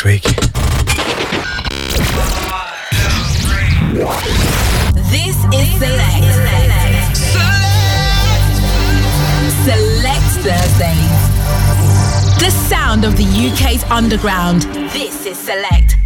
next week. This is Select. Select Thursdays. The sound of the UK's underground. This is Select.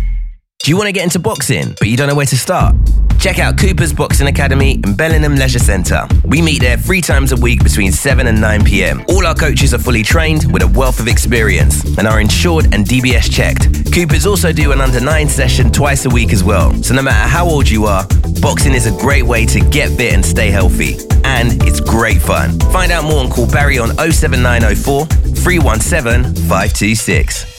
Do you want to get into boxing, but you don't know where to start? Check out Cooper's Boxing Academy in Bellingham Leisure Centre. We meet there three times a week between 7 and 9 pm. All our coaches are fully trained with a wealth of experience and are insured and DBS checked. Coopers also do an under 9 session twice a week as well. So no matter how old you are, boxing is a great way to get fit and stay healthy. And it's great fun. Find out more and call Barry on 07904 317 526.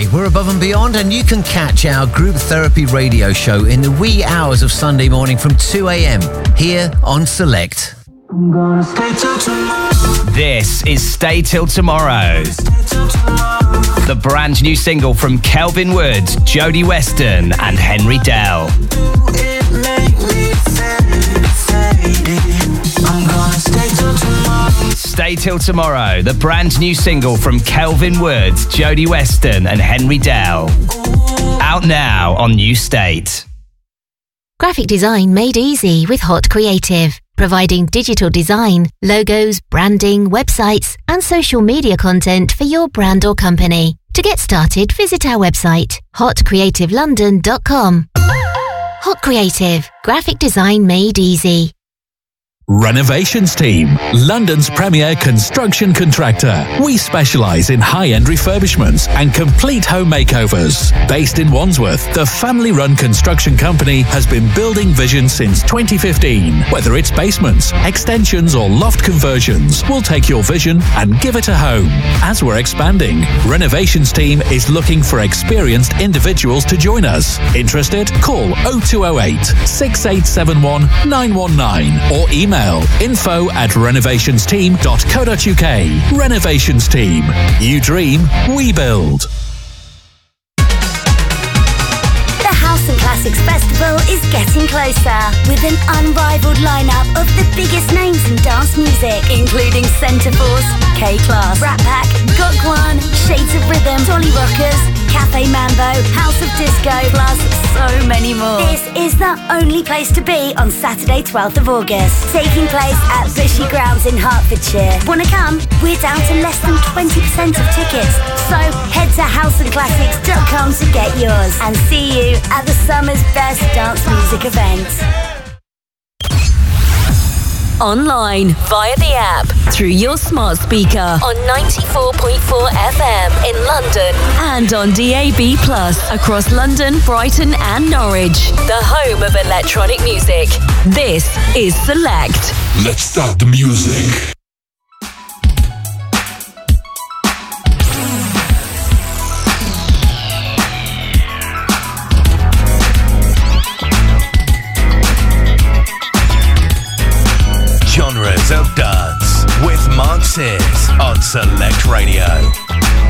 Hi, we're Above and Beyond, and you can catch our group therapy radio show in the wee hours of Sunday morning from 2 a.m. here on Select. This is Stay Till Tomorrow. The brand new single from Kelvin Woods, Jodie Weston, and Henry Dell. Stay Till Tomorrow, the brand new single from Kelvin Woods, Jodie Weston, and Henry Dell. Out now on New State. Graphic design made easy with Hot Creative, providing digital design, logos, branding, websites, and social media content for your brand or company. To get started, visit our website, hotcreativelondon.com. Hot Creative, graphic design made easy. Renovations Team, London's premier construction contractor. We specialise in high-end refurbishments and complete home makeovers. Based in Wandsworth, the family-run construction company has been building vision since 2015. Whether it's basements, extensions or loft conversions, we'll take your vision and give it a home. As we're expanding, Renovations Team is looking for experienced individuals to join us. Interested? Call 0208 6871 919 or email info at renovationsteam.co.uk. Renovations Team. You dream, we build. House and Classics Festival is getting closer with an unrivaled lineup of the biggest names in dance music, including Centreforce, K Class, Rat Pack, One, Shades of Rhythm, Dolly Rockers, Cafe Mambo, House of Disco, plus so many more. This is the only place to be on Saturday, 12th of August, taking place at Bushey Grounds in Hertfordshire. Wanna come? We're down to less than 20% of tickets, so head to houseandclassics.com to get yours and see you at the summer's best dance music event. Online, via the app, through your smart speaker on 94.4 FM in London and on DAB Plus across London, Brighton, and Norwich. The home of electronic music. This is Select. Let's start the music. Sears on Select Radio.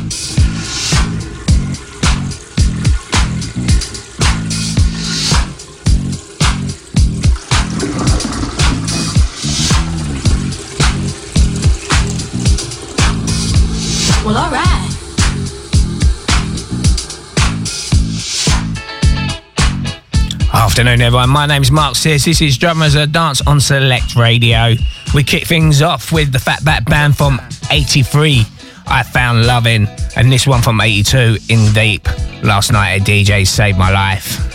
afternoon, everyone. My name is Mark Sears. This is Genres of Dance on Select Radio. We kick things off with the Fatback Band from 83, I Found Loving, and this one from 82, Indeep. Last night a DJ saved my life.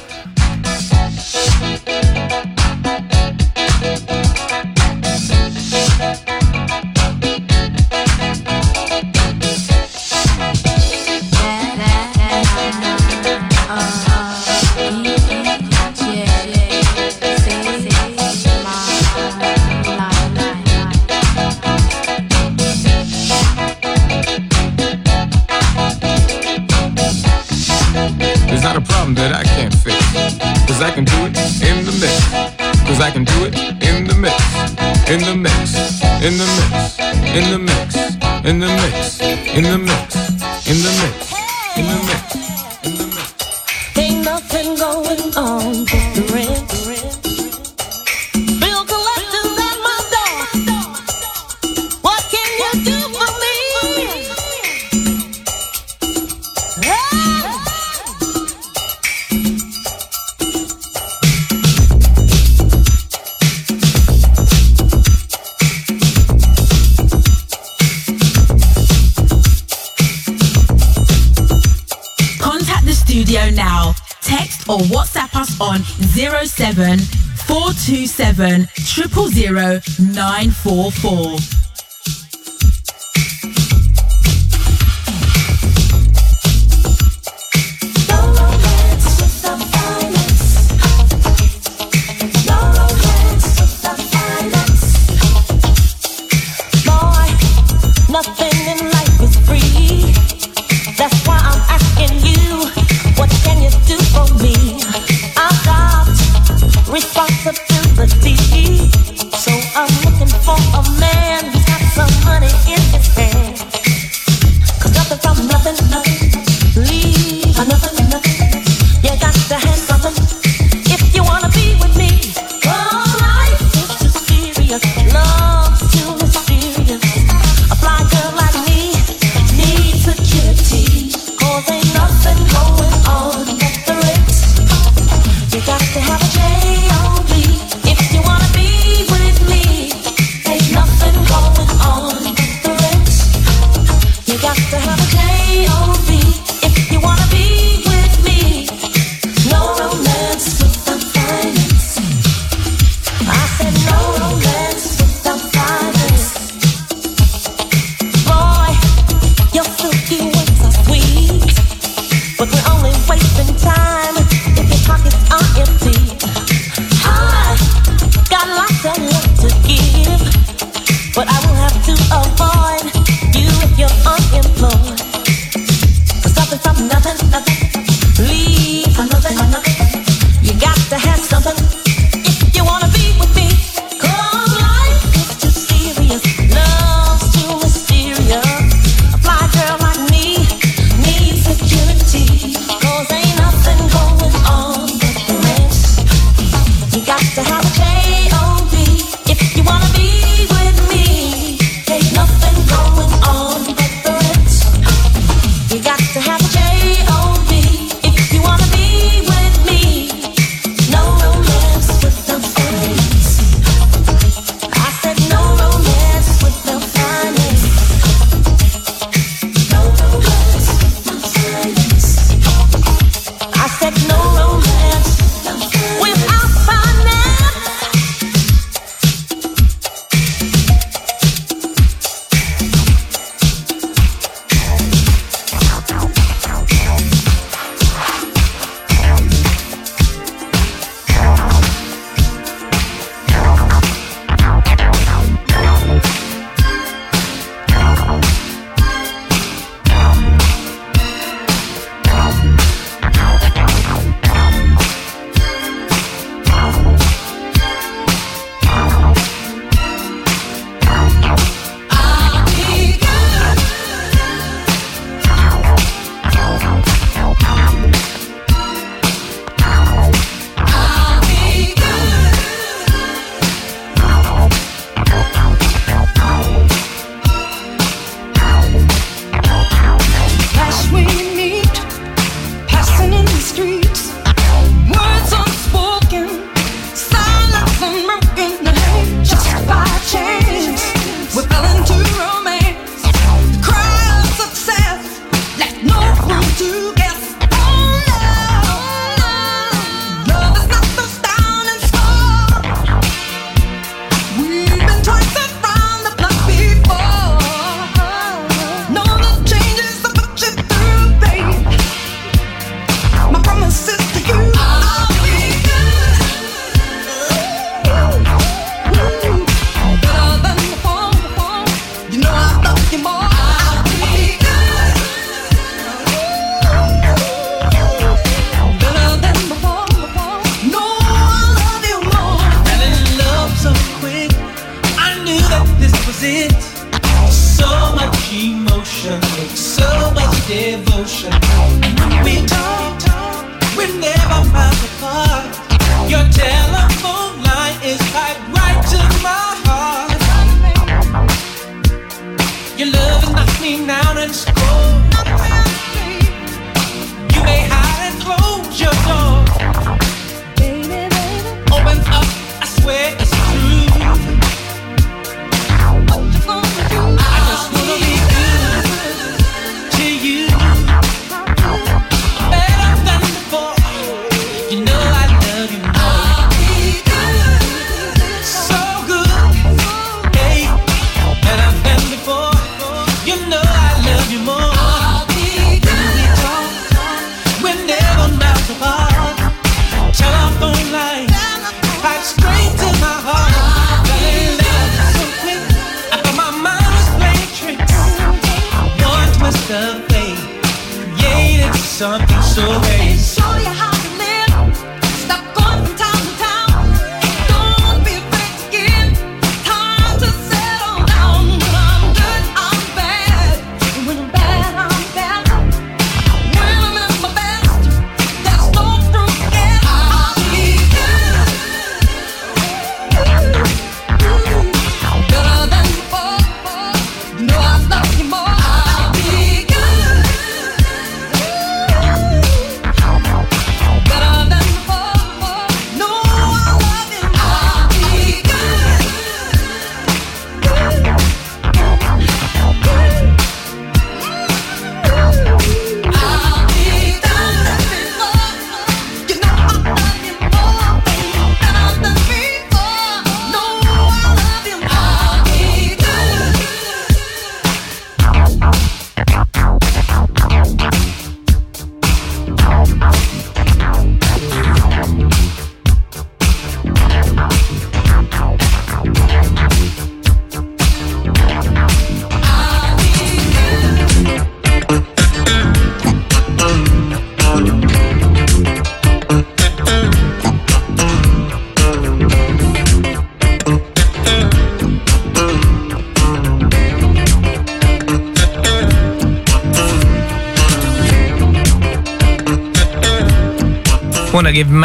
in the middle. 427 944.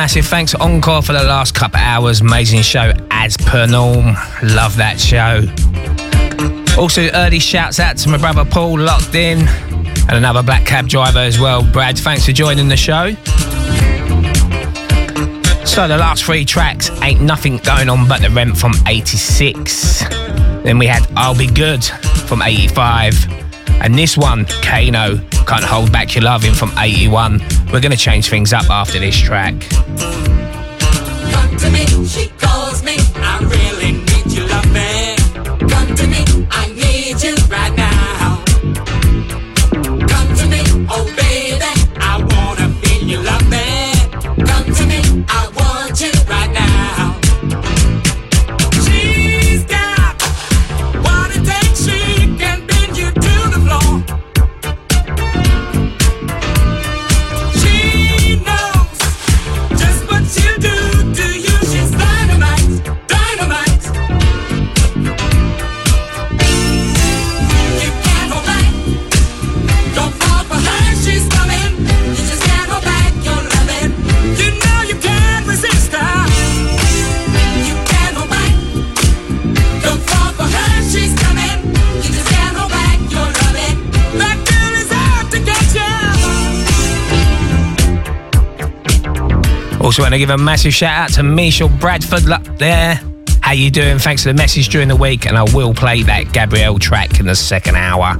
massive thanks to Encore for the last couple hours. Amazing show as per norm. Love that show. Also, early shouts out to my brother Paul, locked in, and another black cab driver as well. Brad, thanks for joining the show. So, the last three tracks ain't nothing going on but the rent from 86. Then we had I'll Be Good from 85. And this one, Kano, can't Hold Back Your Loving from 81. We're going to change things up after this track. Also want to give a massive shout out to Michelle Bradford up there. How you doing? Thanks for the message during the week and I will play that Gabriel track in the second hour.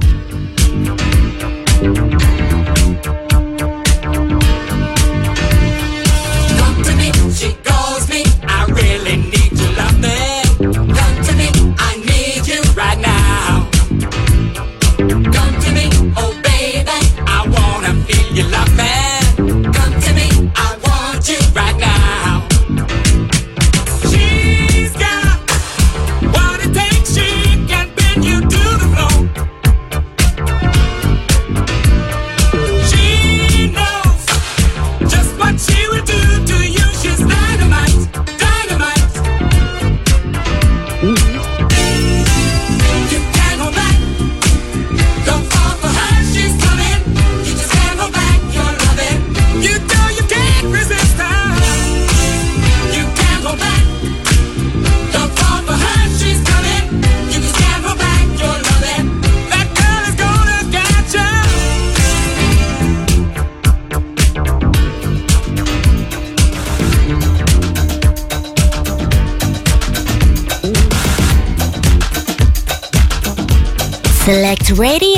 Select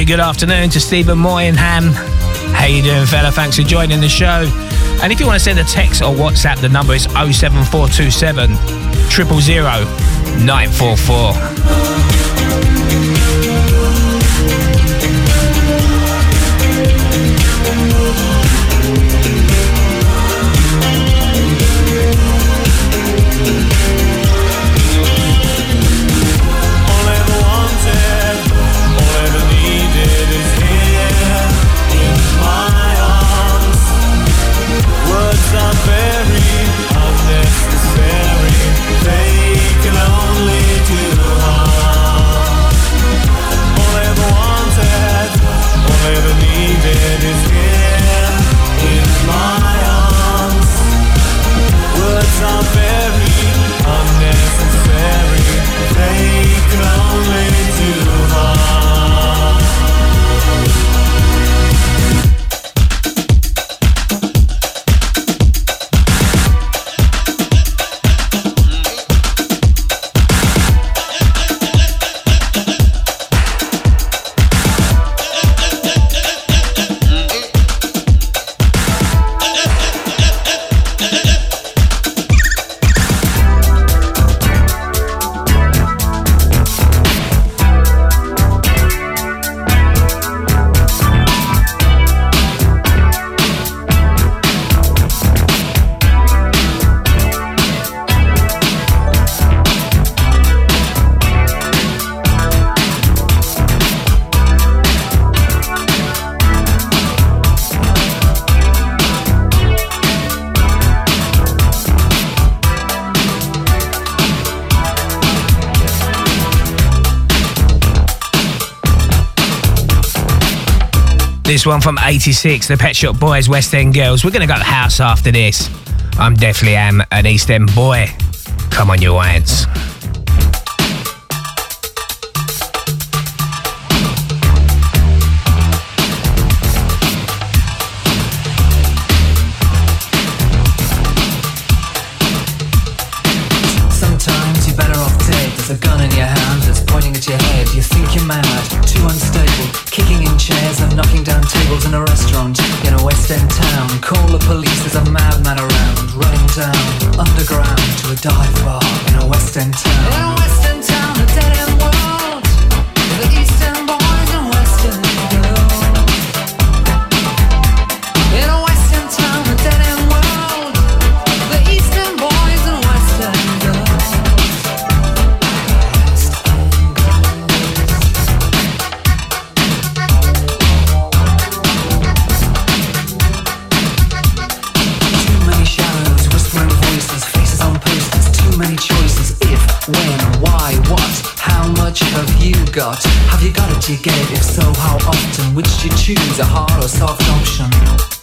very good afternoon to Stephen Moyenham. How you doing, fella? Thanks for joining the show. And if you want to send a text or WhatsApp, the number is 07427 000 944. This one from 86, the Pet Shop Boys, West End Girls. We're going to go to the house after this. I'm definitely am an East End boy. Come on, you ants. Tables in a restaurant in a West End town. Call the police, there's a madman around, running down underground to a dive bar in a West End town. In a West End town, a dead End got? Have you got it, you gave? If so, how often? Which do you choose, a hard or soft option?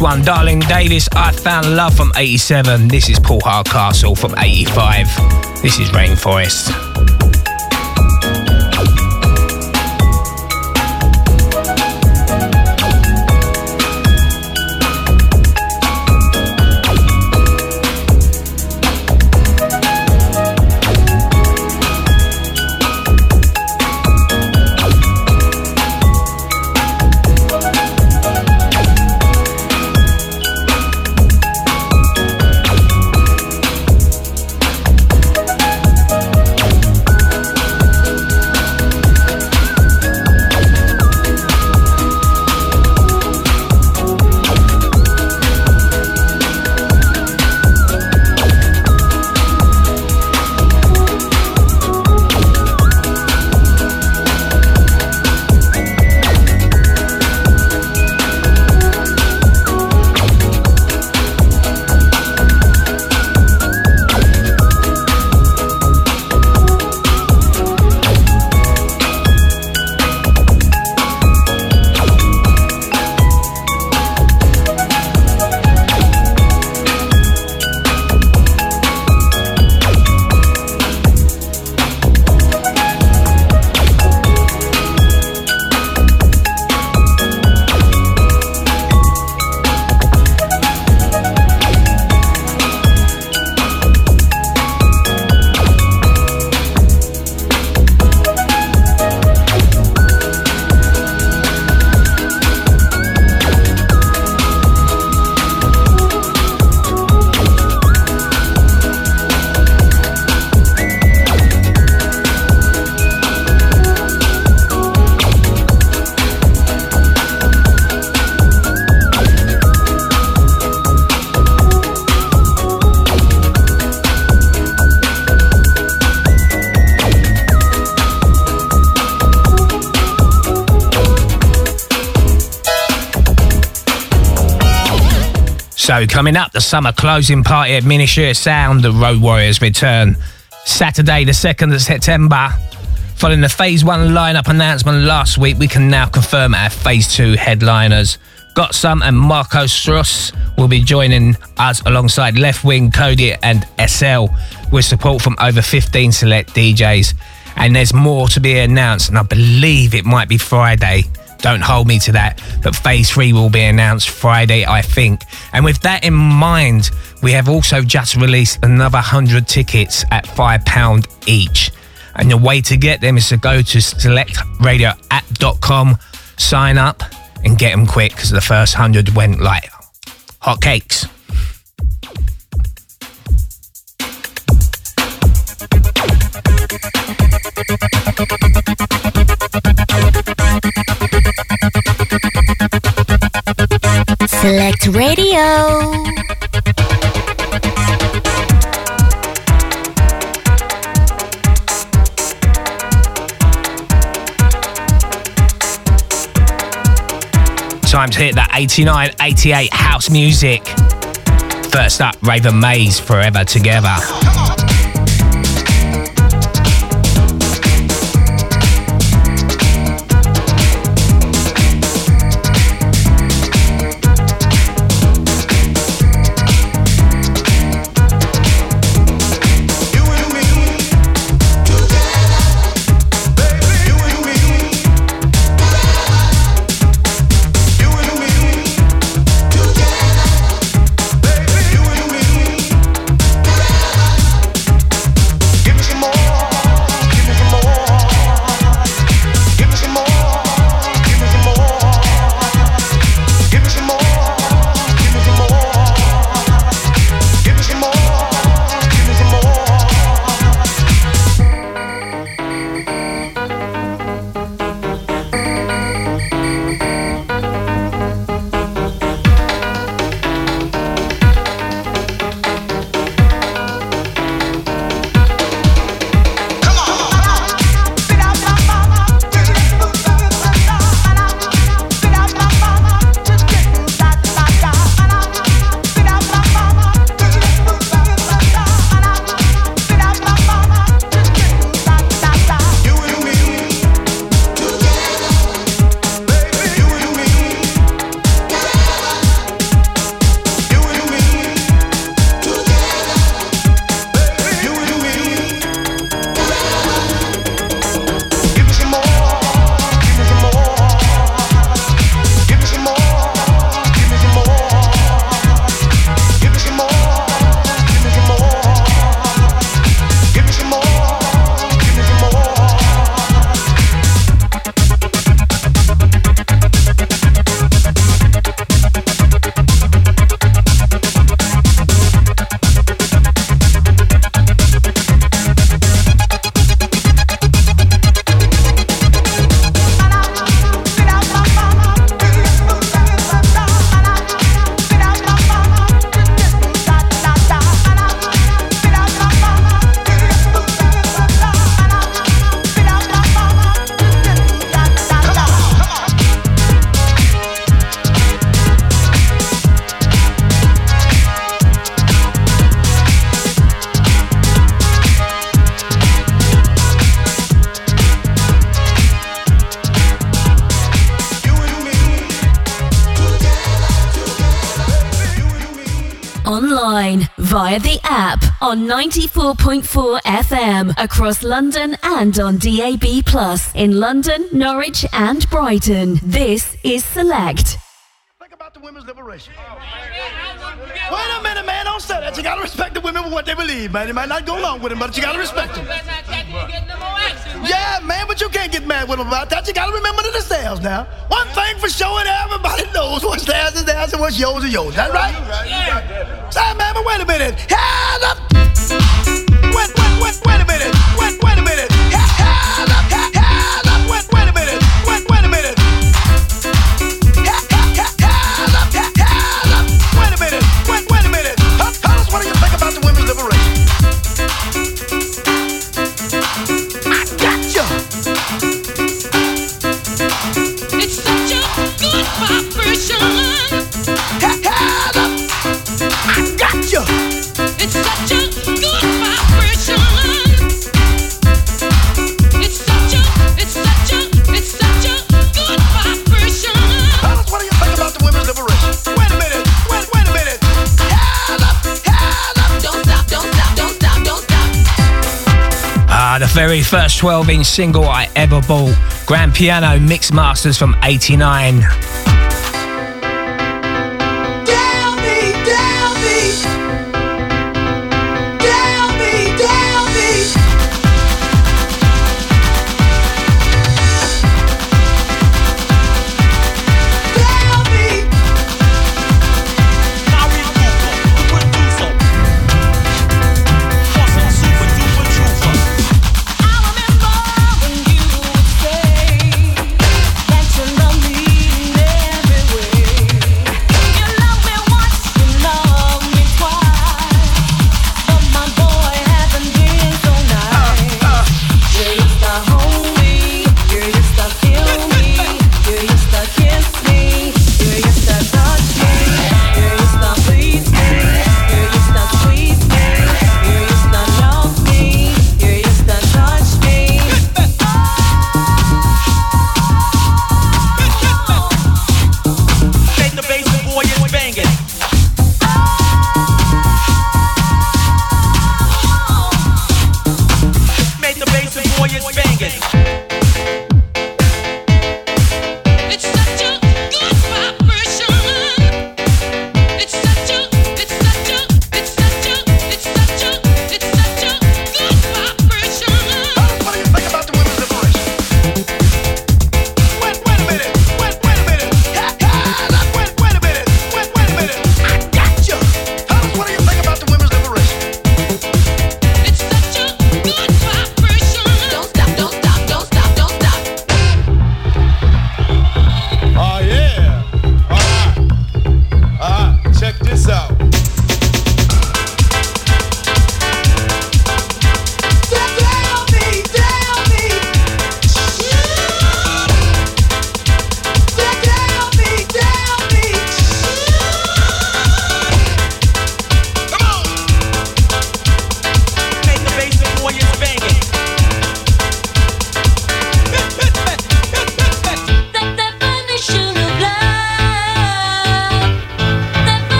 One, Darlene Davis, I Found Love from 87. This is Paul Hardcastle from 85. This is Rainforest. So coming up, the summer closing party at Miniature Sound, the Road Warriors return. Saturday, the 2nd of September. Following the Phase 1 lineup announcement last week, we can now confirm our Phase 2 headliners. Gotsome and Marco Strous will be joining us alongside Left Wing, Cody and SL with support from over 15 select DJs. And there's more to be announced, and I believe it might be Friday. Don't hold me to that, but phase three will be announced Friday, I think. And with that in mind, we have also just released another 100 tickets at £5 each. And the way to get them is to go to selectradioapp.com, sign up, and get them quick because the first 100 went like hot Select Radio. Time to hit that 89 88 house music. First up, Raven Maize, Forever Together. Together. Across London and on DAB+, in London, Norwich and Brighton. This is Select. Think about the women's liberation. Wait a minute, man. Don't say that. You gotta respect the women for what they believe, man. You might not go along with them, but you gotta respect them. Yeah, man, but you can't get mad with them about that. You gotta remember the themselves now. One thing for sure, and everybody knows what's theirs is theirs and what's yours is yours. That right? Yeah. Say, man, but wait a minute. Hand up. Very first 12 inch single I ever bought. Grand Piano Mixmasters from 89.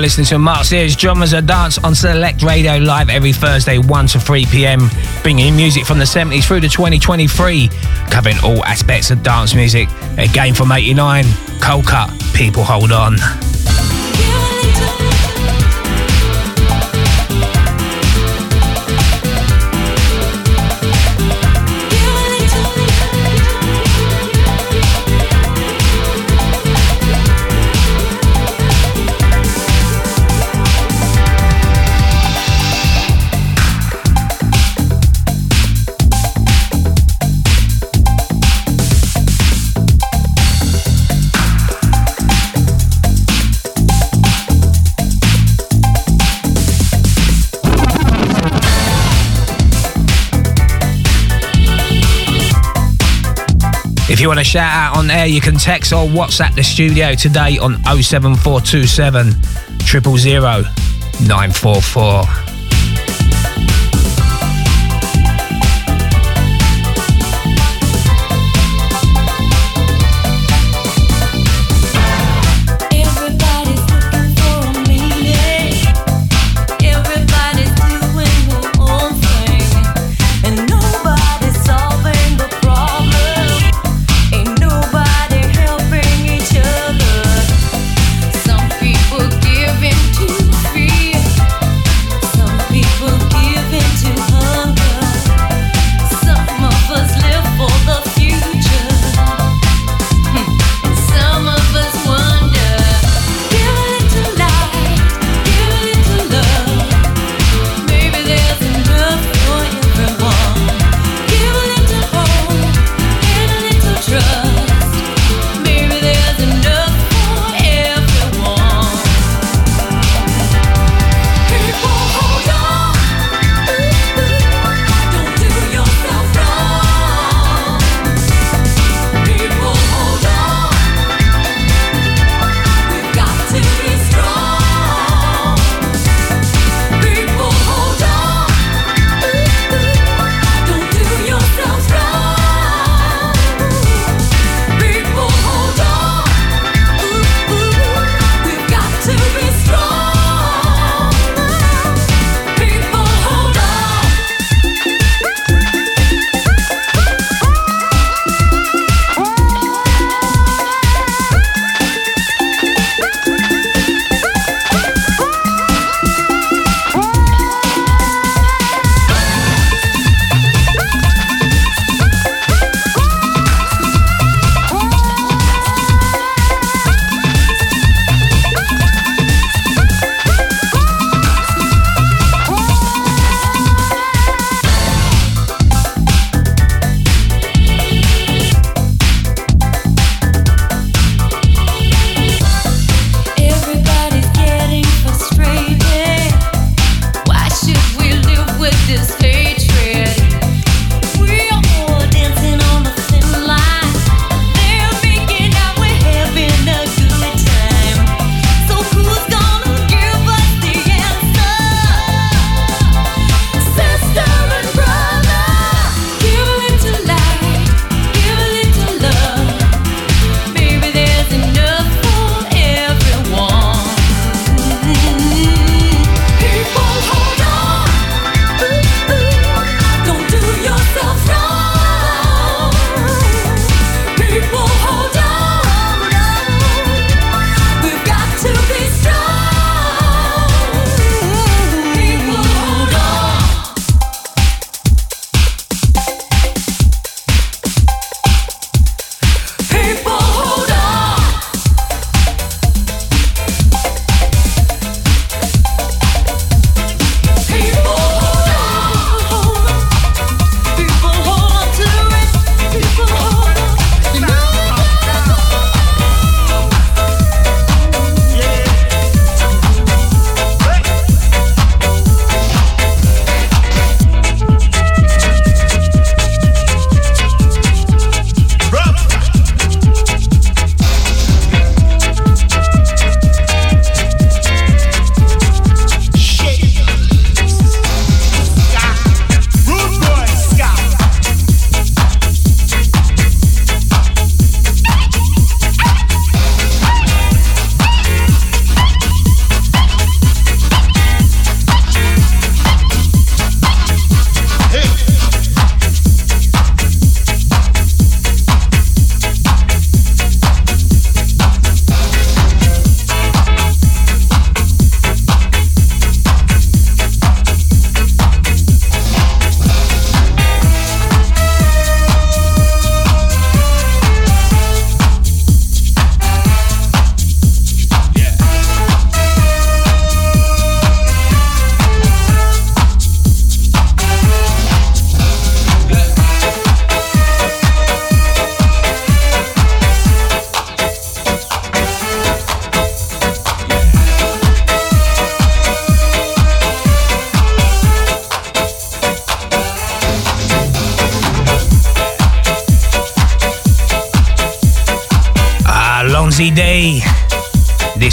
You're listening to Mark Sears, Genres of Dance on Select Radio live every Thursday, 1 to 3 pm, bringing music from the 70s through to 2023, covering all aspects of dance music. Again from 89, Coldcut, People Hold On. You want to shout out on air, you can text or WhatsApp the studio today on 07427 000 944.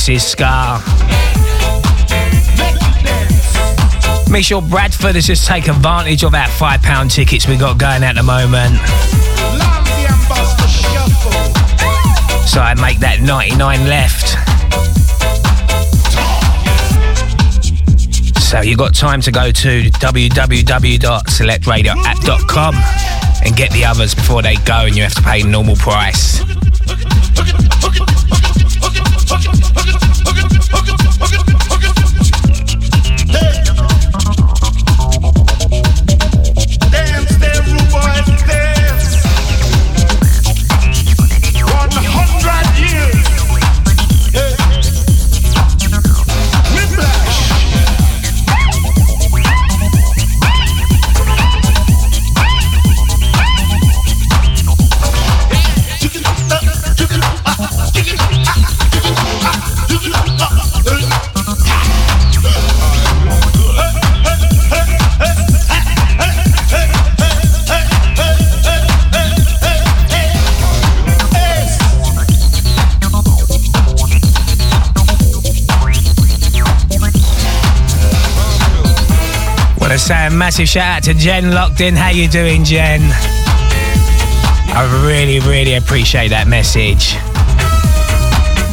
Is Ska. Make sure Bradford has just take advantage of that £5 tickets we got going at the moment. So I make that 99 left. So you got time to go to www.selectradioapp.com and get the others before they go and you have to pay normal price. Want to say a massive shout out to Jen locked in. How you doing, Jen? I really, really appreciate that message.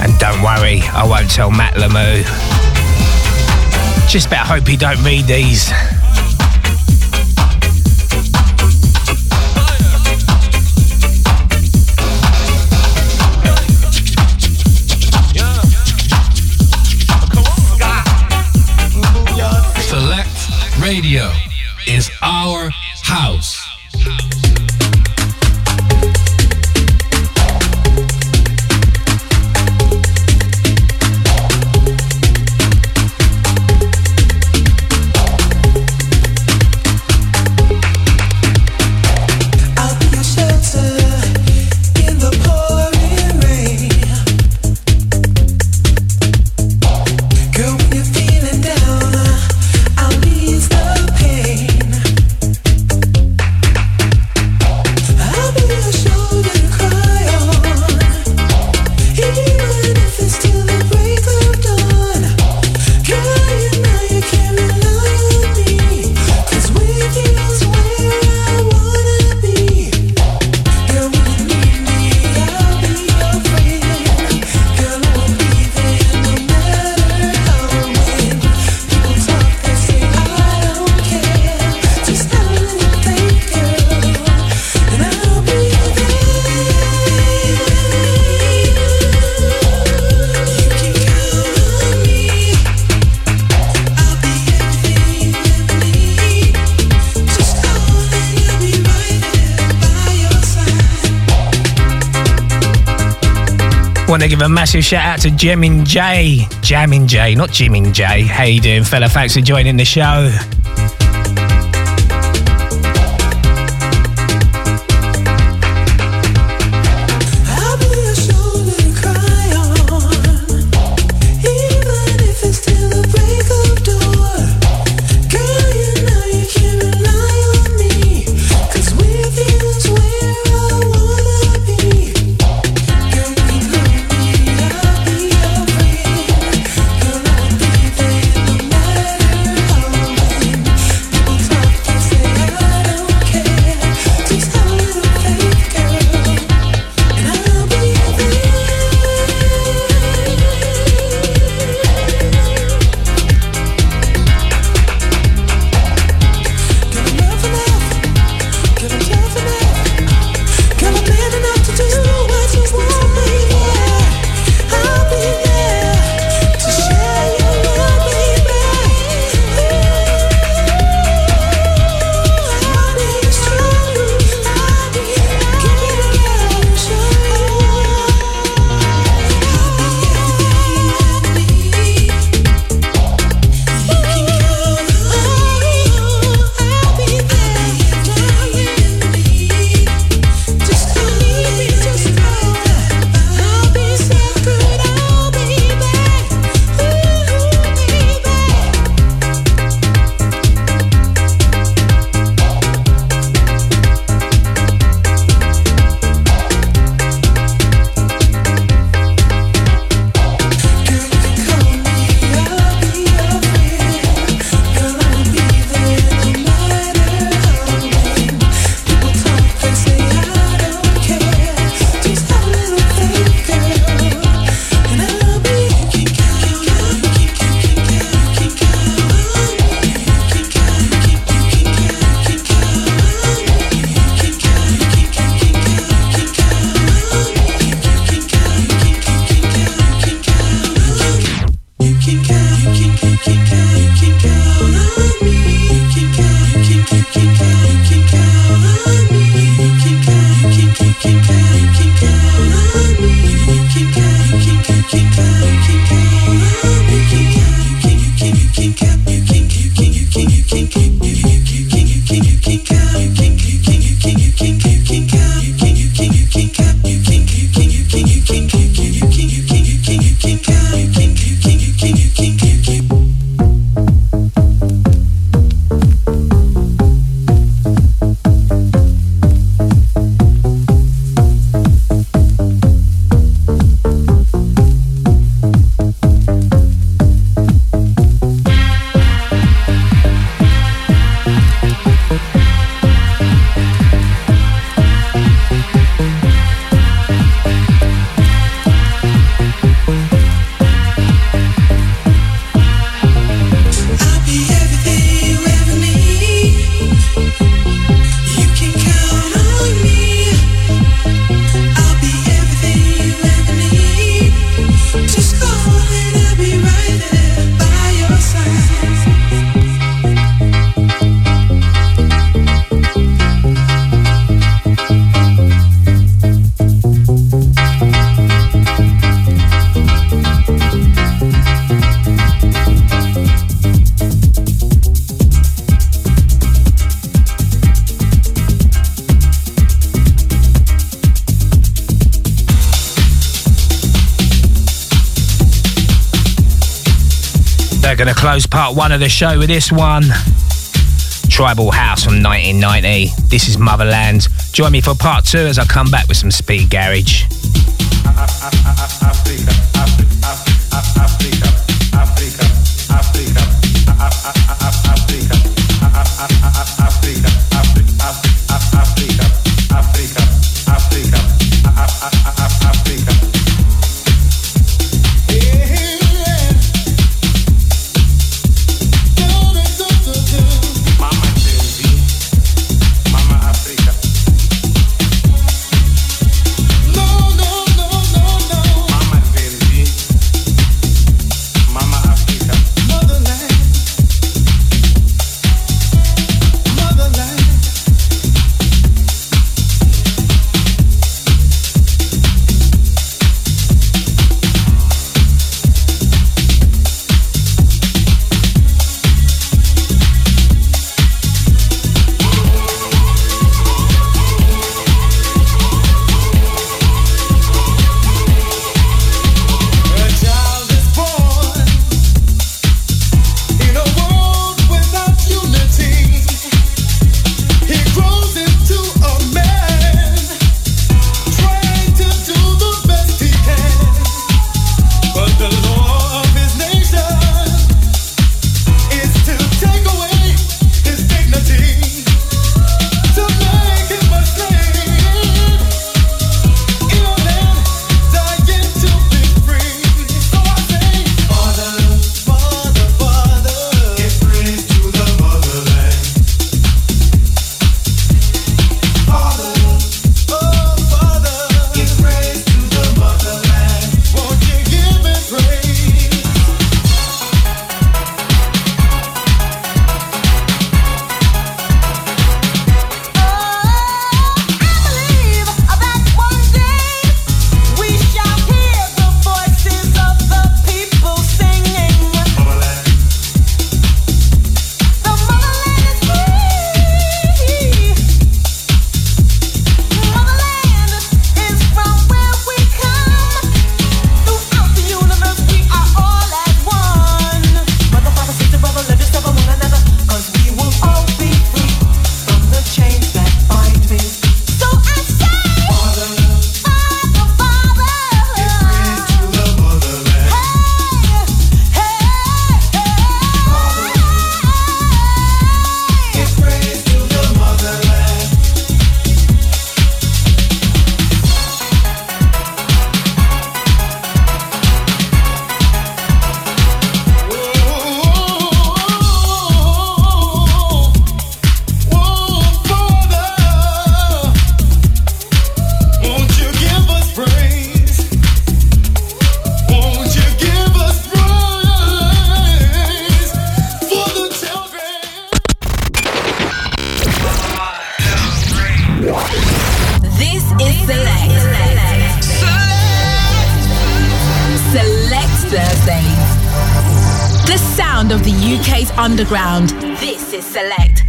And don't worry, I won't tell Matt Lamoo. Just better hope he don't read these. Want to give a massive shout out to Jimin J. Jamin J, not Jimin J. How you doing, fella? Thanks for joining the show. Close part one of the show with this one. Tribal House from 1990. This is Motherland. Join me for part two as I come back with some speed garage. This is Select. Select Select Thursdays. The sound of the UK's underground. This is Select.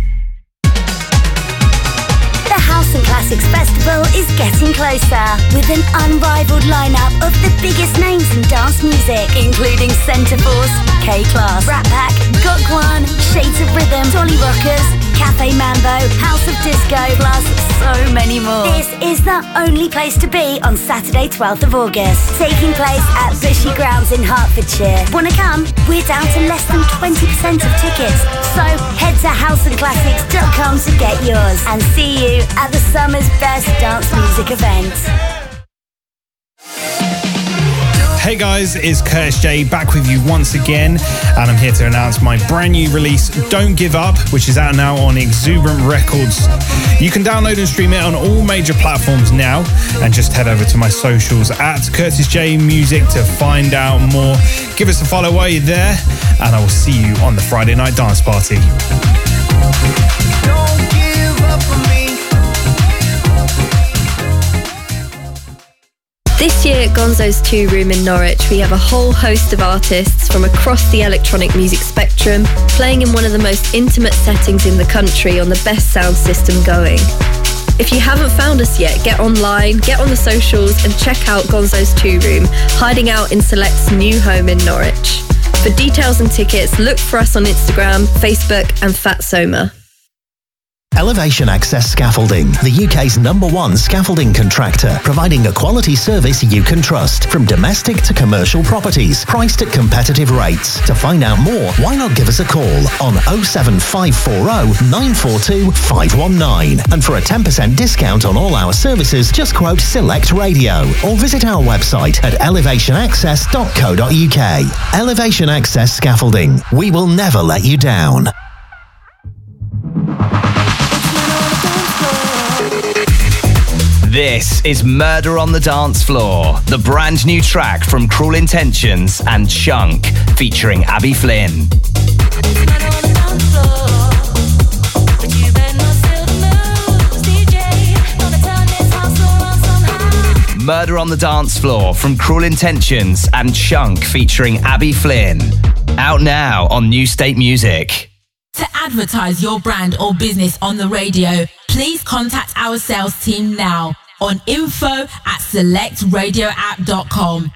The House and Classics Festival is getting closer with an unrivaled lineup of the biggest names in dance music, including Centreforce, K Class, Rat Pack, Gotsome, Shades of Rhythm, Dolly Rockers, Cafe Mambo, House of Disco, plus so many more. This is the only place to be on Saturday, 12th of August, taking place at Bushey Grounds in Hertfordshire. Wanna come? We're down to less than 20% of tickets, so head to houseandclassics.com to get yours and see you at the summer's best dance music event. Hey guys, it's Curtis J back with you once again, and I'm here to announce my brand new release, Don't Give Up, which is out now on Exuberant Records. You can download and stream it on all major platforms now, and just head over to my socials at Curtis J Music to find out more. Give us a follow while you're there, and I will see you on the Friday night dance party. This year at Gonzo's Tea Room in Norwich, we have a whole host of artists from across the electronic music spectrum playing in one of the most intimate settings in the country on the best sound system going. If you haven't found us yet, get online, get on the socials, and check out Gonzo's Tea Room, hiding out in Select's new home in Norwich. For details and tickets, look for us on Instagram, Facebook, and Fatsoma. Elevation Access Scaffolding, the UK's number one scaffolding contractor, providing a quality service you can trust from domestic to commercial properties, priced at competitive rates. To find out more, why not give us a call on 07540 942 519? And for a 10% discount on all our services, just quote Select Radio or visit our website at elevationaccess.co.uk. Elevation Access Scaffolding. We will never let you down. This is Murder on the Dance Floor, the brand new track from Cruel Intentions and Chunk, featuring Abby Flynn. Murder on the Dance Floor from Cruel Intentions and Chunk, featuring Abby Flynn. Out now on New State Music. To advertise your brand or business on the radio, please contact our sales team now on info at selectradioapp.com.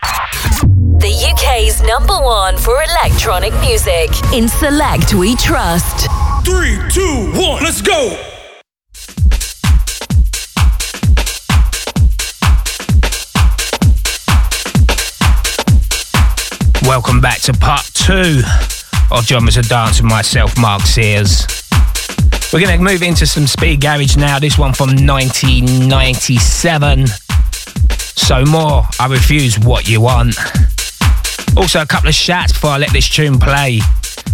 The UK's number one for electronic music. In Select We Trust. Three, two, one, let's go! Welcome back to part two Genres of Dance with myself, Mark Sears. We're going to move into some speed garage now. This one from 1997. Somore, I refuse what you want. Also, a couple of shouts before I let this tune play.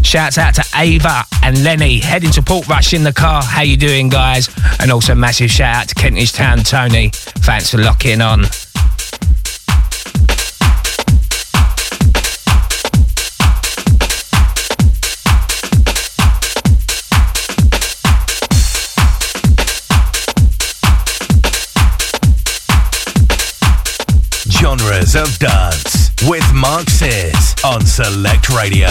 Shouts out to Ava and Lenny heading to Portrush in the car. How you doing, guys? And also massive shout out to Kentish Town Tony. Thanks for locking on. Genres of Dance with Mark Sears on Select Radio.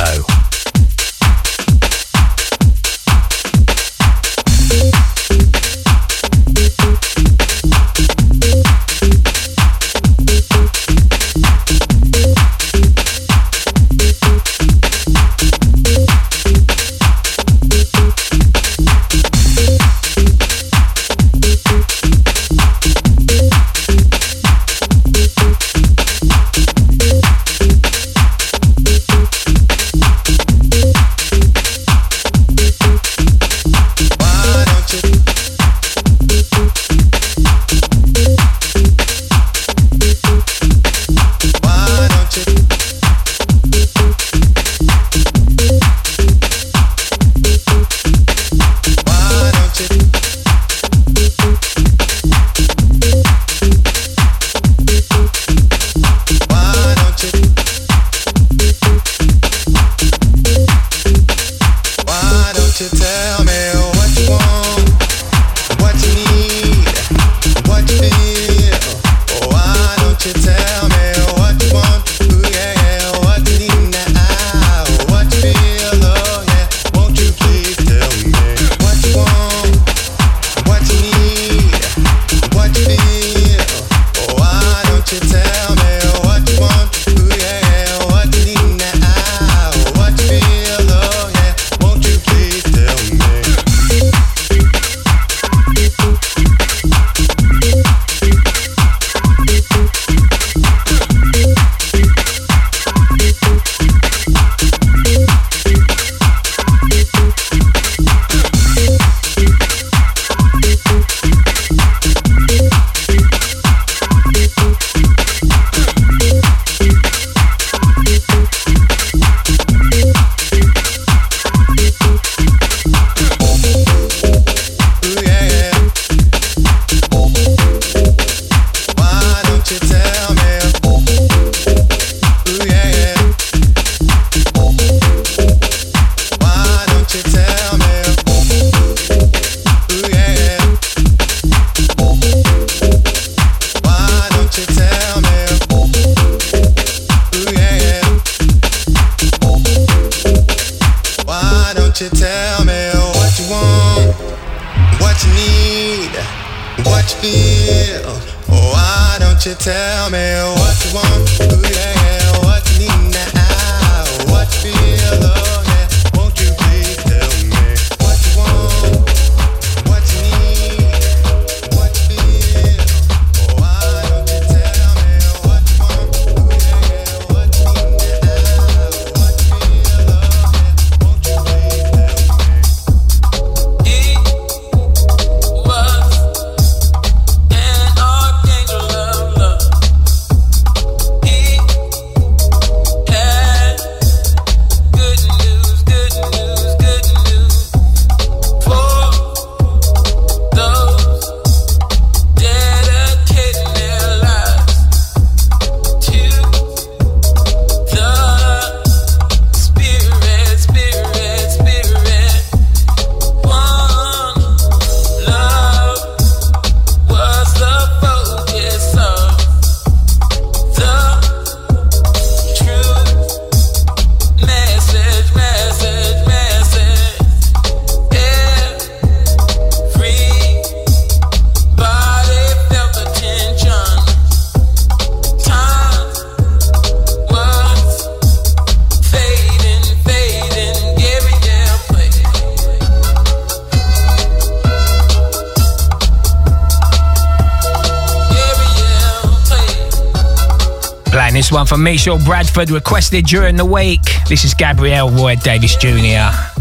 From Michelle Bradford, requested during the week. This is Gabriel Roy Davis Jr.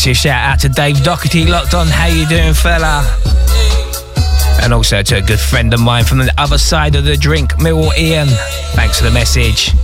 massive shout out to Dave Doherty, locked on. How you doing, fella? And also to a good friend of mine from the other side of the drink, Millwall Ian. Thanks for the message.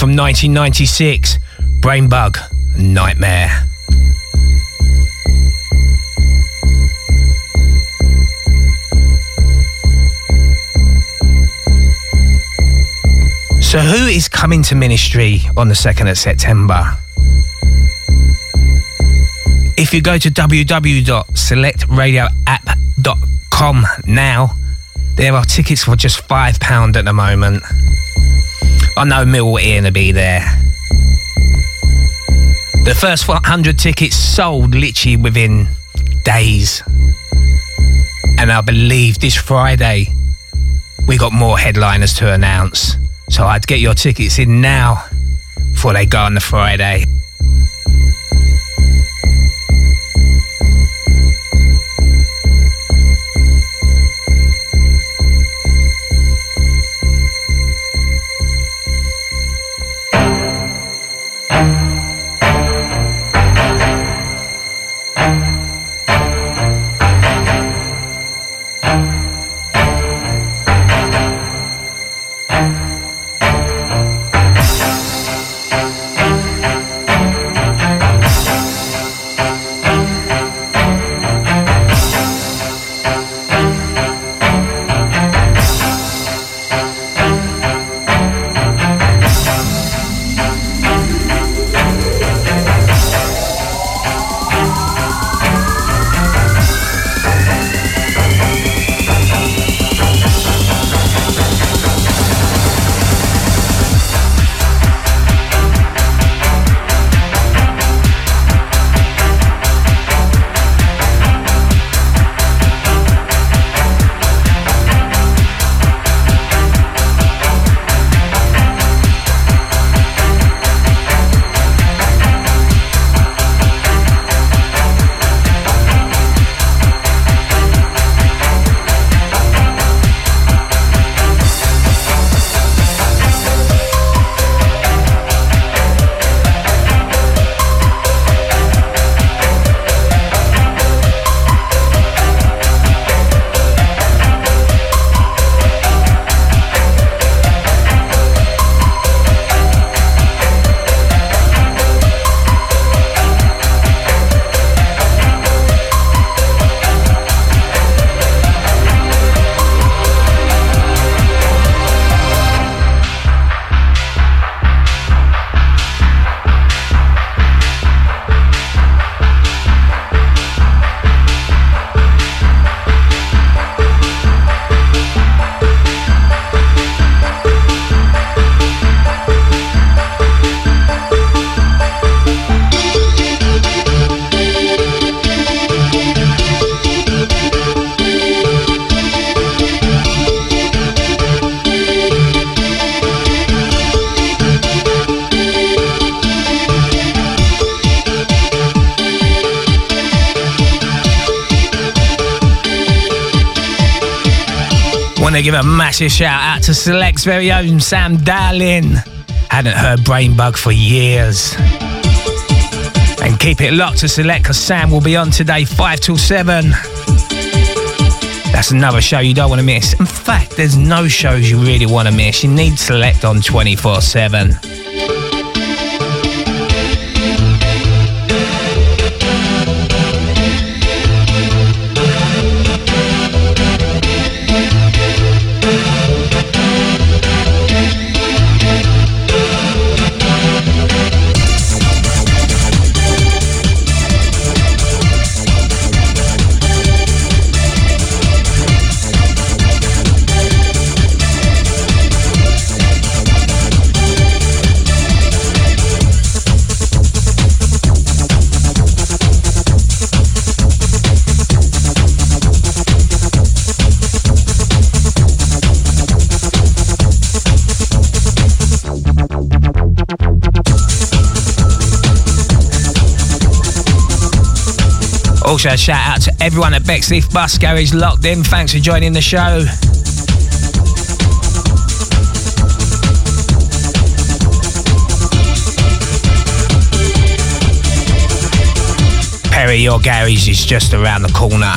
From 1996 Brainbug Nightmare. So, who is coming to ministry on the 2nd of September? If you go to www.selectradioapp.com now, there are tickets for just £5 at the moment. I know Mill Ian will be there. The first 100 tickets sold literally within days. And I believe this Friday we got more headliners to announce. So I'd get your tickets in now before they go on the Friday. Massive shout out to Select's very own Sam Darlin. Hadn't heard Brainbug for years. And keep it locked to Select because Sam will be on today 5 till 7. That's another show you don't want to miss. In fact, there's no shows you really want to miss. You need Select on 24 7. Also, a shout out to everyone at Bexley Bus Garage locked in. Thanks for joining the show. Perry, your garage is just around the corner.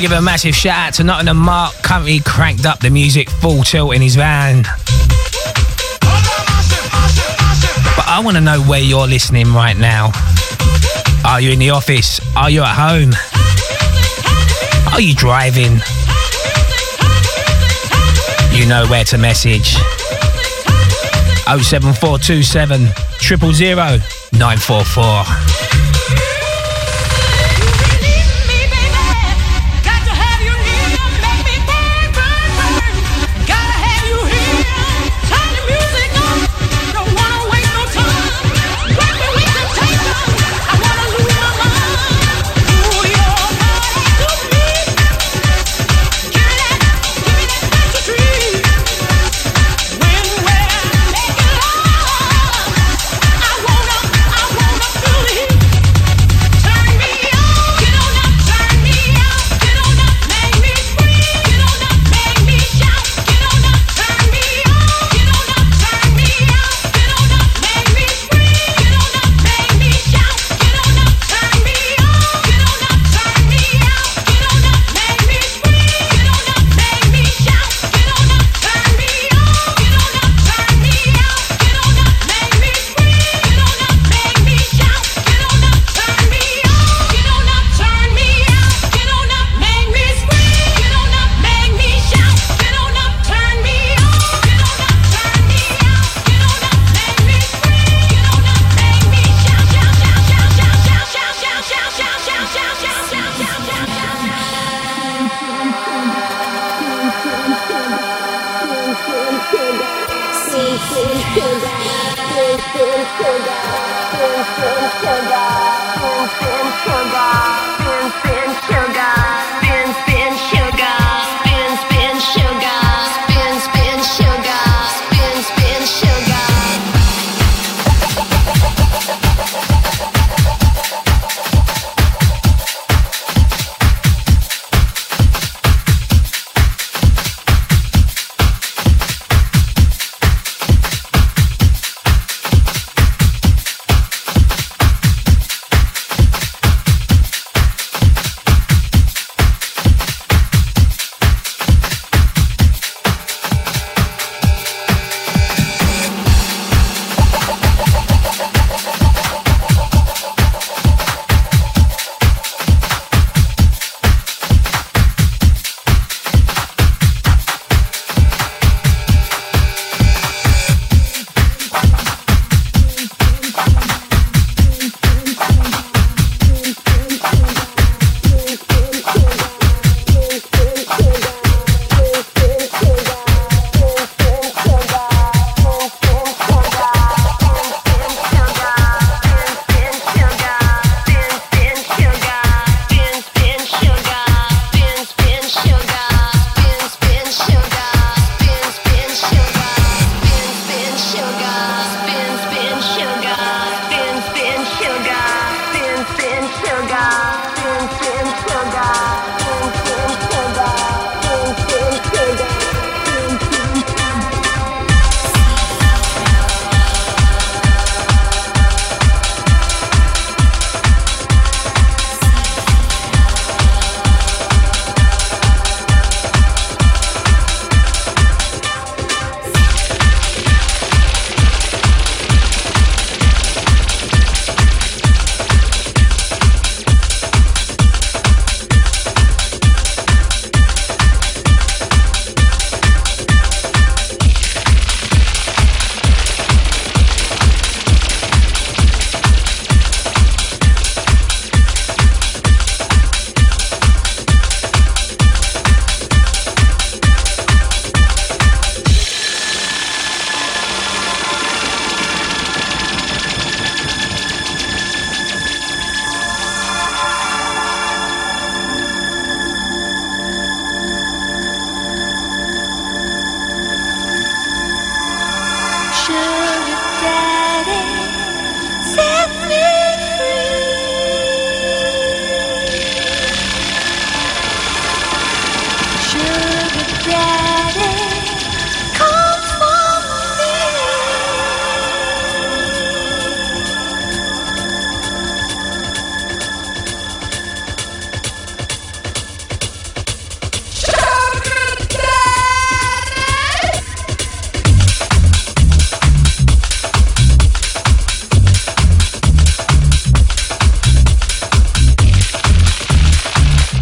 to give a massive shout out to Nottingham Mark. Currently cranked up the music full tilt in his van. But I want to know where you're listening right now. Are you in the office? Are you at home? Are you driving? You know where to message. 07427 000 944.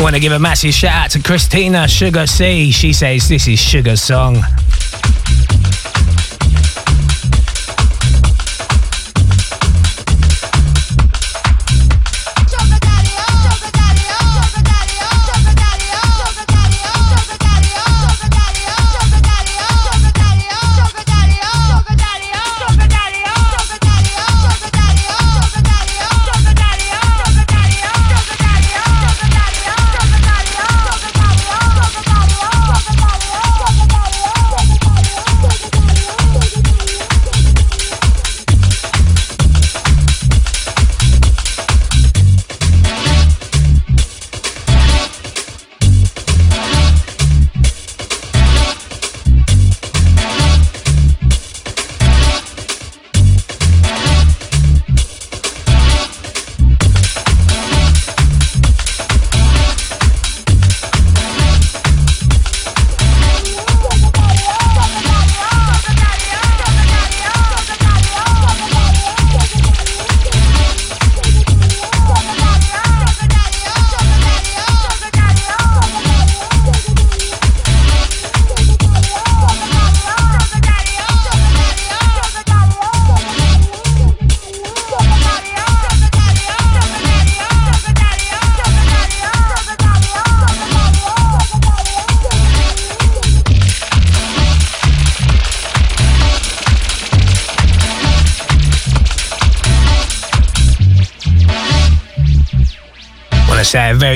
want to give a massive shout out to Christina Sugar C. She says this is Sugar's song.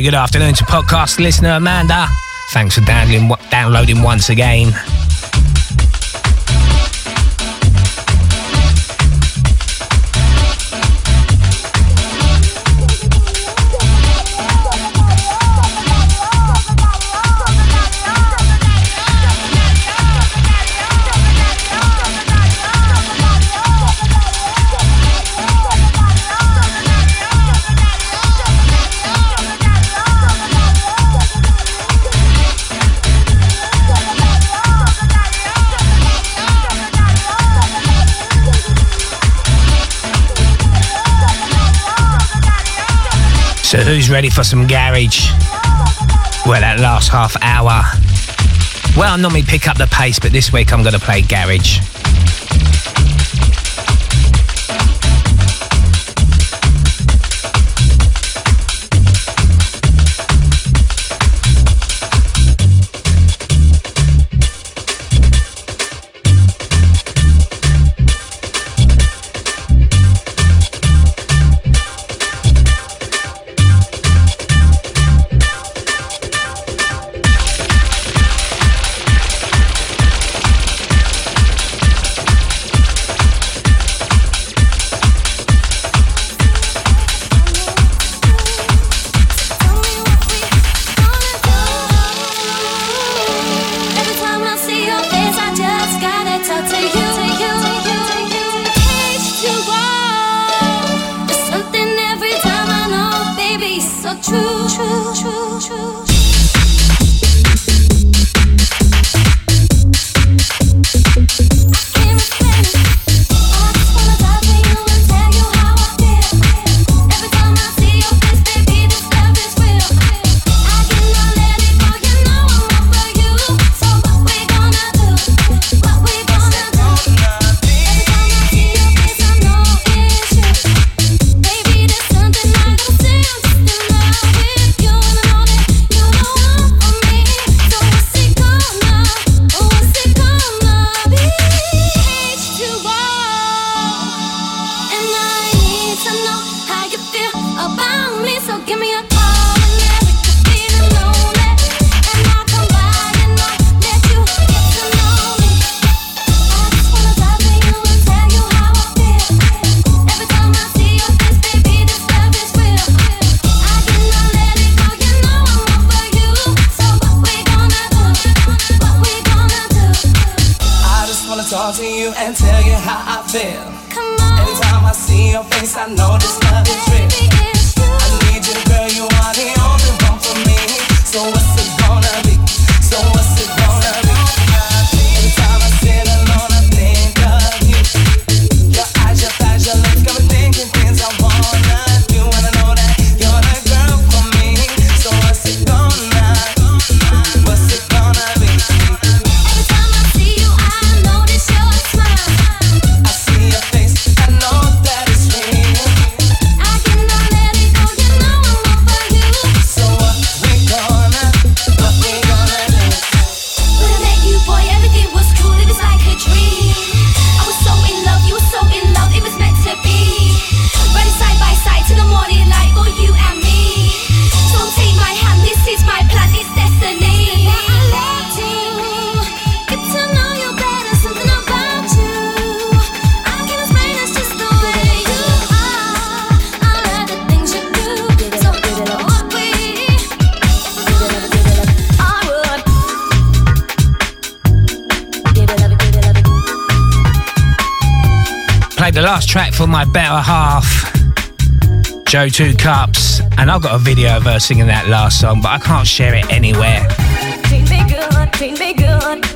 good afternoon to podcast listener Amanda. Thanks for downloading, downloading once again. for some garage. Well, that last half hour. Well, I normally pick up the pace, but this week I'm going to play garage. Joe Two Cups, and I've got a video of her singing that last song, but I can't share it anywhere. Me good, me good.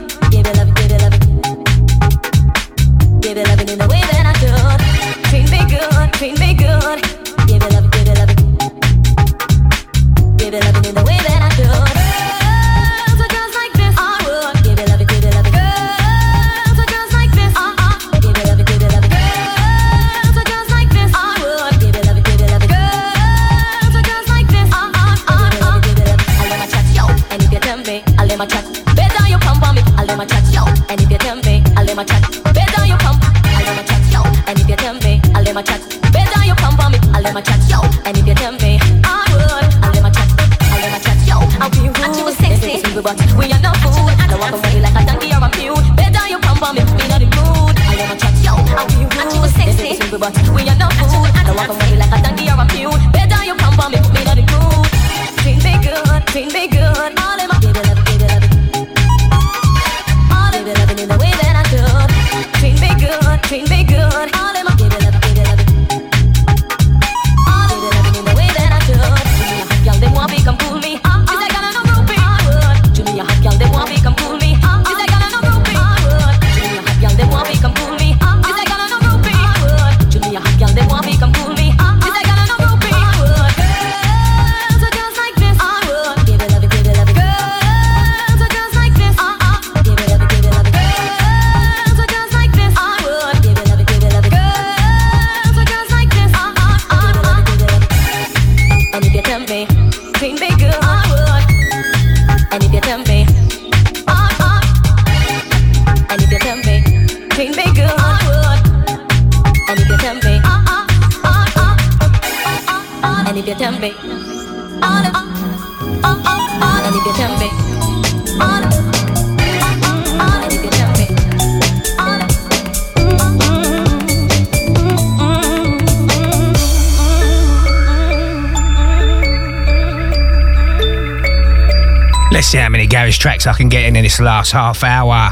in this last half hour.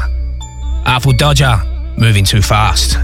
Artful Dodger, moving too fast.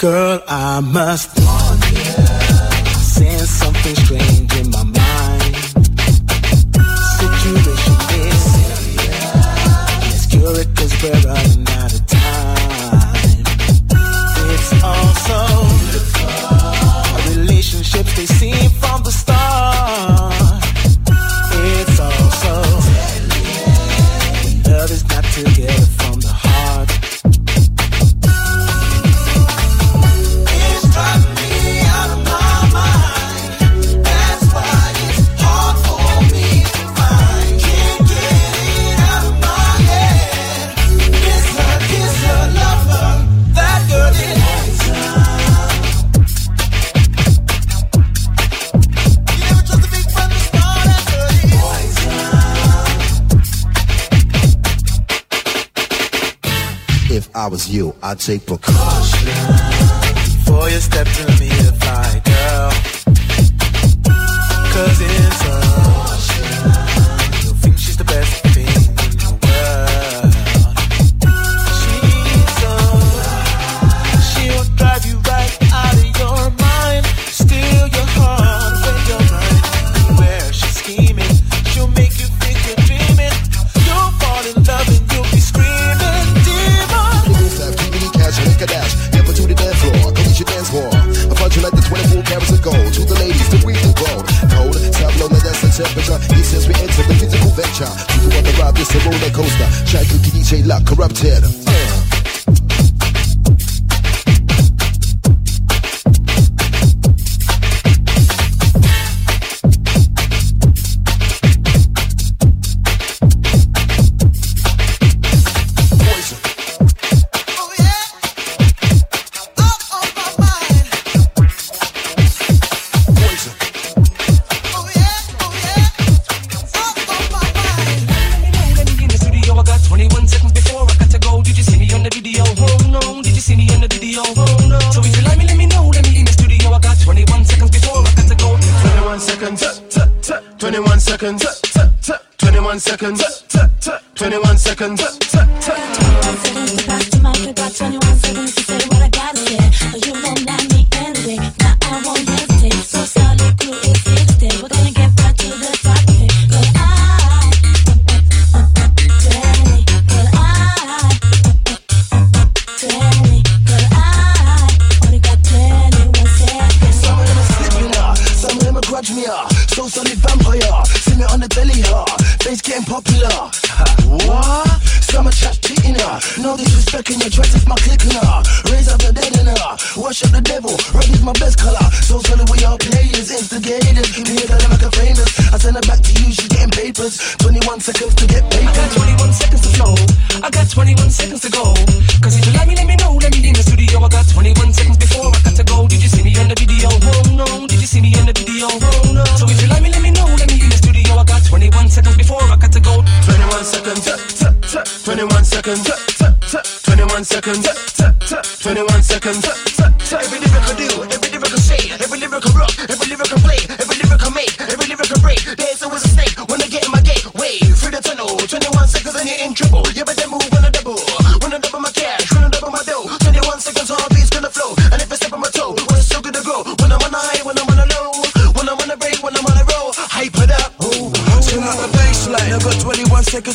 Girl, I must I'd say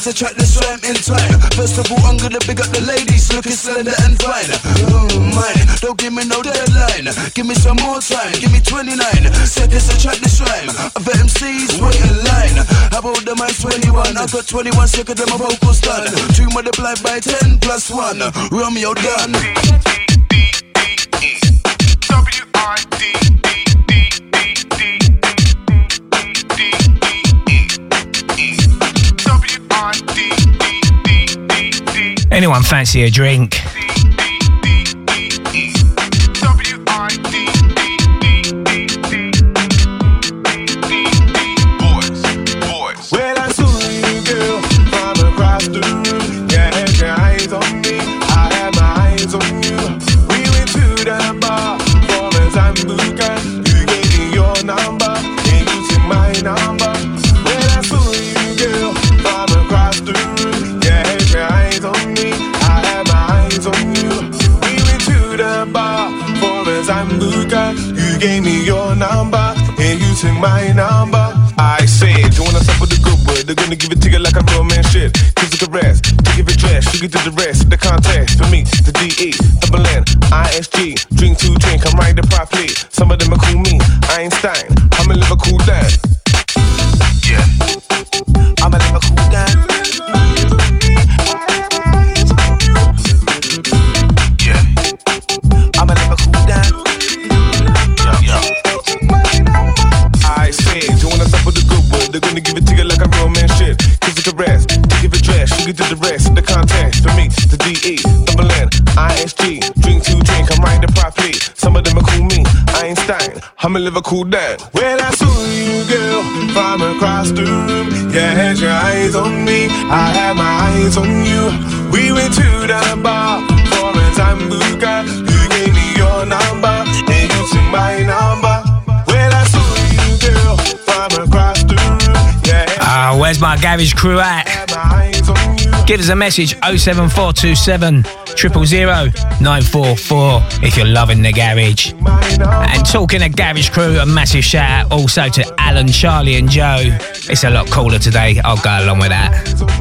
to track this rhyme in time. First of all, I'm gonna big up the ladies looking slender and fine. Oh, mine, don't give me no deadline. Give me some more time, give me 29 seconds to track this rhyme. Of MCs wait in line. How about the man's 21? I got 21 seconds, then my vocals done. Two multiplied by 10 plus 1. Romeo done. Anyone fancy a drink? Get to the rest. A Liverpool dad. When I saw you, girl, from across the room, you had your eyes on me, I had my eyes on you. We went to the bar for a. You gave me your number, and you took my number. When I saw you, girl, from across the room, yeah. Ah, where's my garage crew at? Give us a message 07427 000 944 if you're loving the garage. And talking of garage crew, a massive shout out also to Alan, Charlie, and Joe. It's a lot cooler today. I'll go along with that.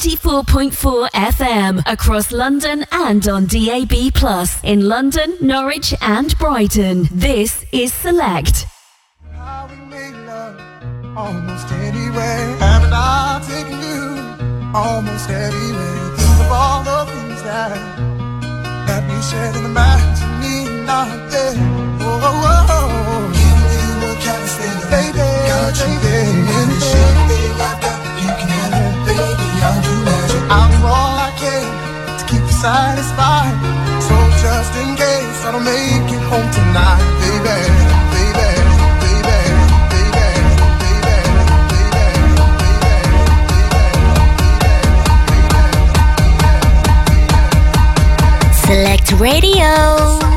94.4 FM across London and on DAB Plus in London, Norwich, and Brighton. This is Select. Almost anywhere. I taken you almost? Think of all the things that that we shared in the mountain, me not. Oh, oh, oh. You baby. Got you there. Radio.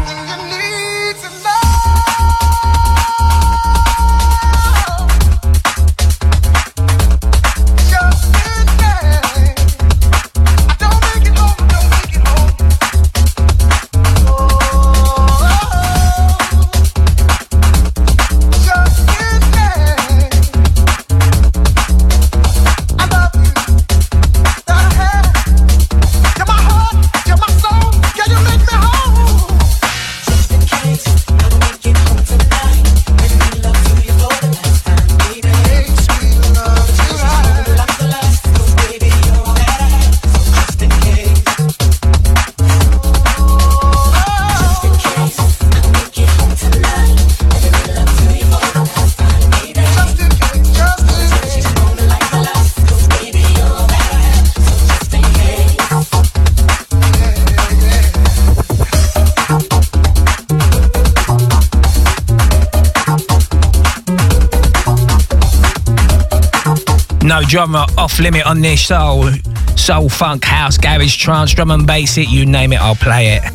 Genre off limit on this soul. Soul, funk, house, garage, trance, drum and bass it, you name it, I'll play it.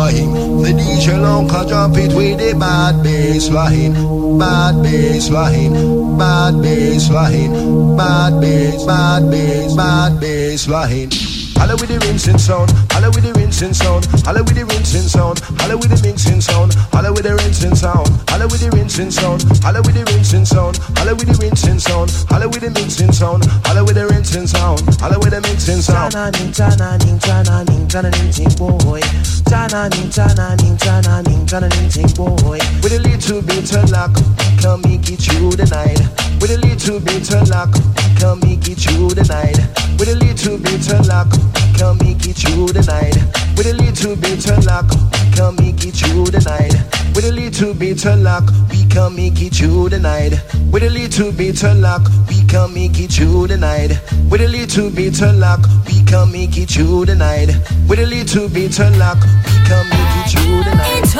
Rhyme. The DJ catch up it with the bad bass line, bad bass line, bad bass line, bad bass, bad bass, bad bass line. Holla with the rinsing sound, holla with the rinsing sound, holla with the rinsing sound, holla with the mixing sound, holla with the rinsing sound, holla with the rinsing sound, holla with the rinsing sound, holla with the rinsing sound, holla with the mixing sound, holla with the rinsing sound, holla with the mixing sound. Tananing, tananing, tananing, tananing, ting boy. Tananing, tananing, tananing, tananing, ting boy. With a little bit of luck, we can make it through the night. With a little bit of luck, we can make it through the night. With a little bit of luck, we can make it through the night. With a little bit of luck, we can make it through the night. With a little bit of luck, we can make it through the night. With a little bit of luck, we can make it through the night. With a little bit of luck, we can make it through the night. With a little bit of luck, we can make it through the night.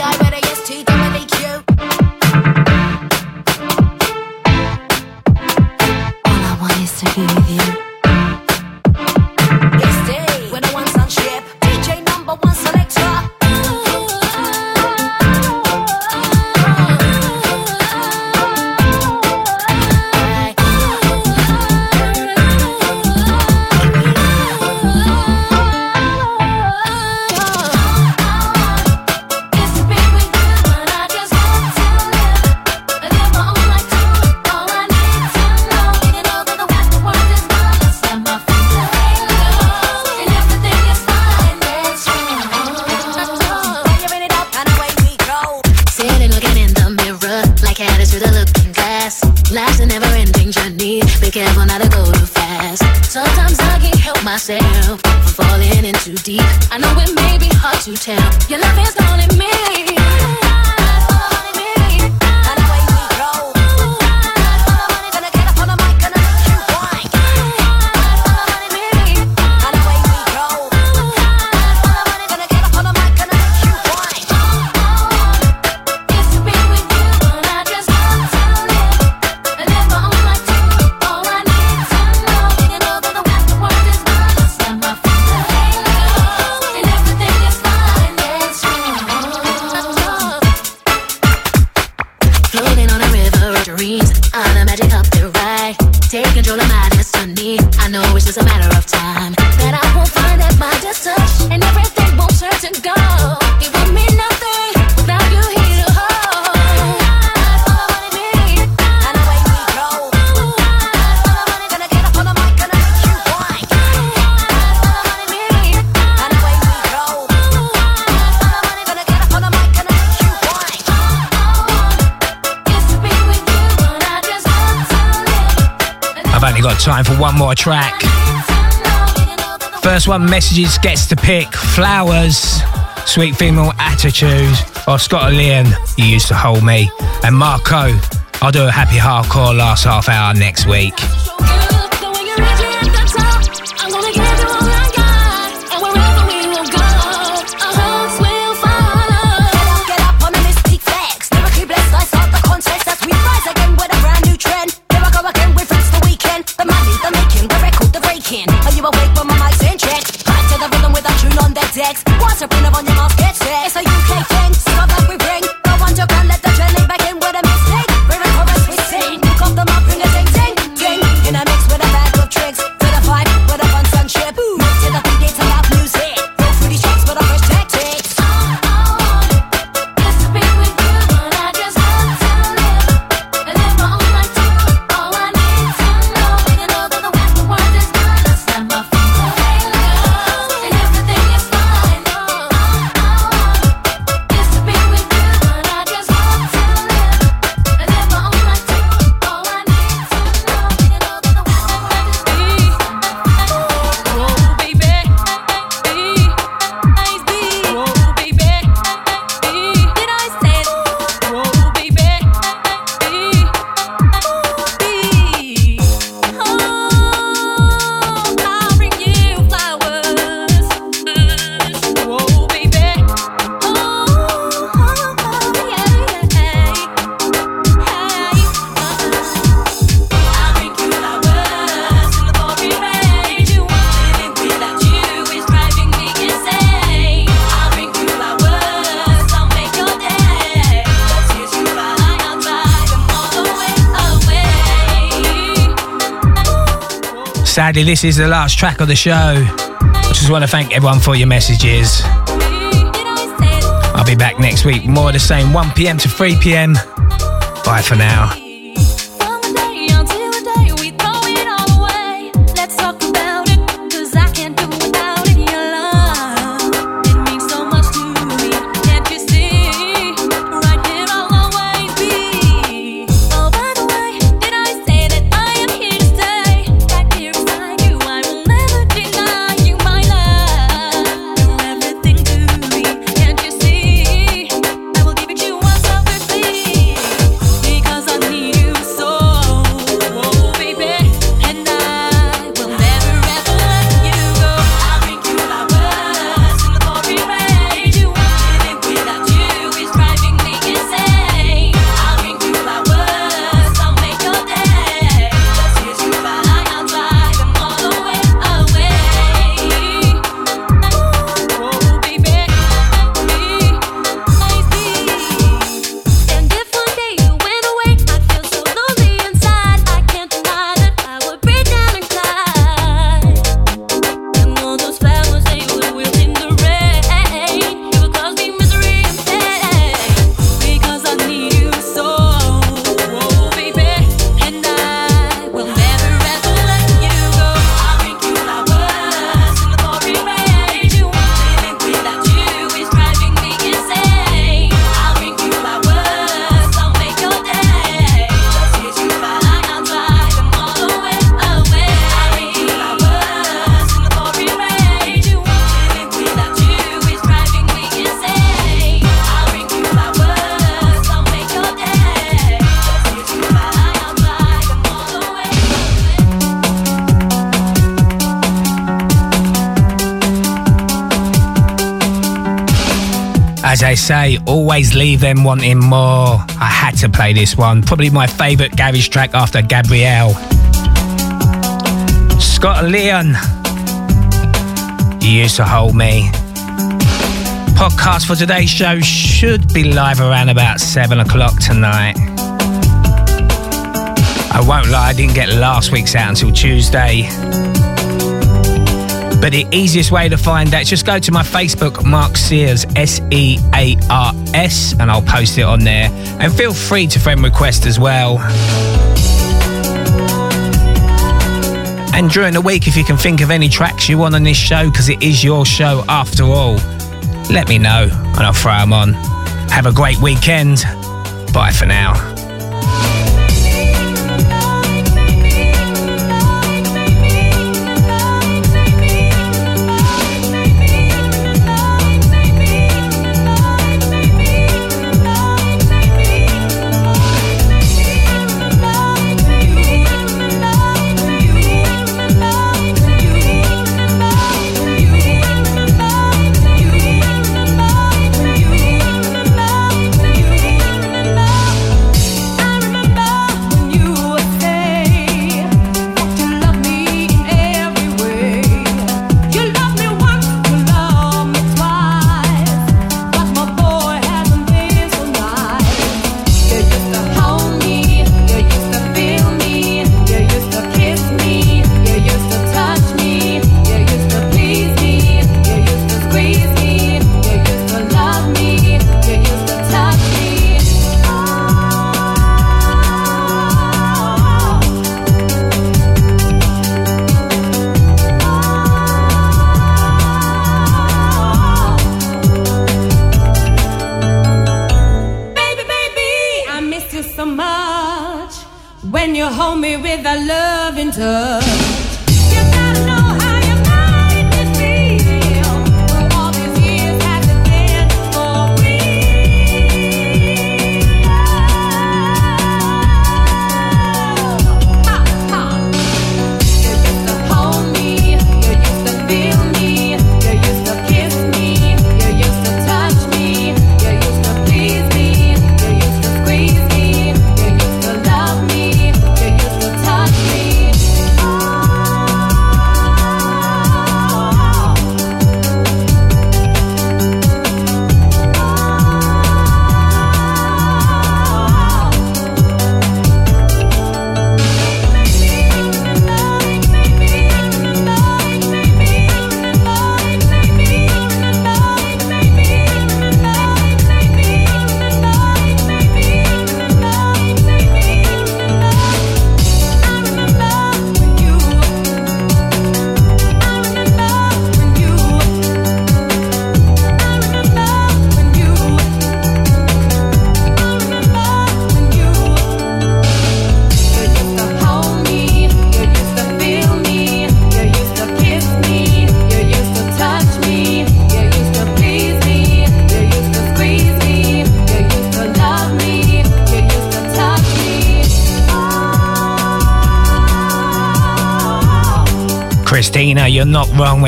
I better yes, to be with you. Track. First one, Messages gets to pick Flowers, Sweet Female Attitude, or Scott Leon, You Used to Hold Me, and Marco, I'll do a happy hardcore last half hour next week. Up on your mouth. It's a UK thing, so that we bring. Go on, your gun, This is the last track of the show. I just want to thank everyone for your messages. I'll be back next week, more the same, 1 pm to 3 pm. Bye for now. Say, always leave them wanting more. I had to play this one. Probably my favourite garage track after Gabriel. Scott Leon. You used to hold me. Podcast for today's show should be live around about 7 o'clock tonight. I won't lie, I didn't get last week's out until Tuesday. But the easiest way to find that, just go to my Facebook, Mark Sears, S E A R S, and I'll post it on there. And feel free to friend request as well. And during the week, if you can think of any tracks you want on this show, because it is your show after all, let me know and I'll throw them on. Have a great weekend. Bye for now.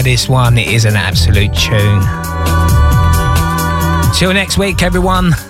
With this one. It is an absolute tune. Till next week, everyone.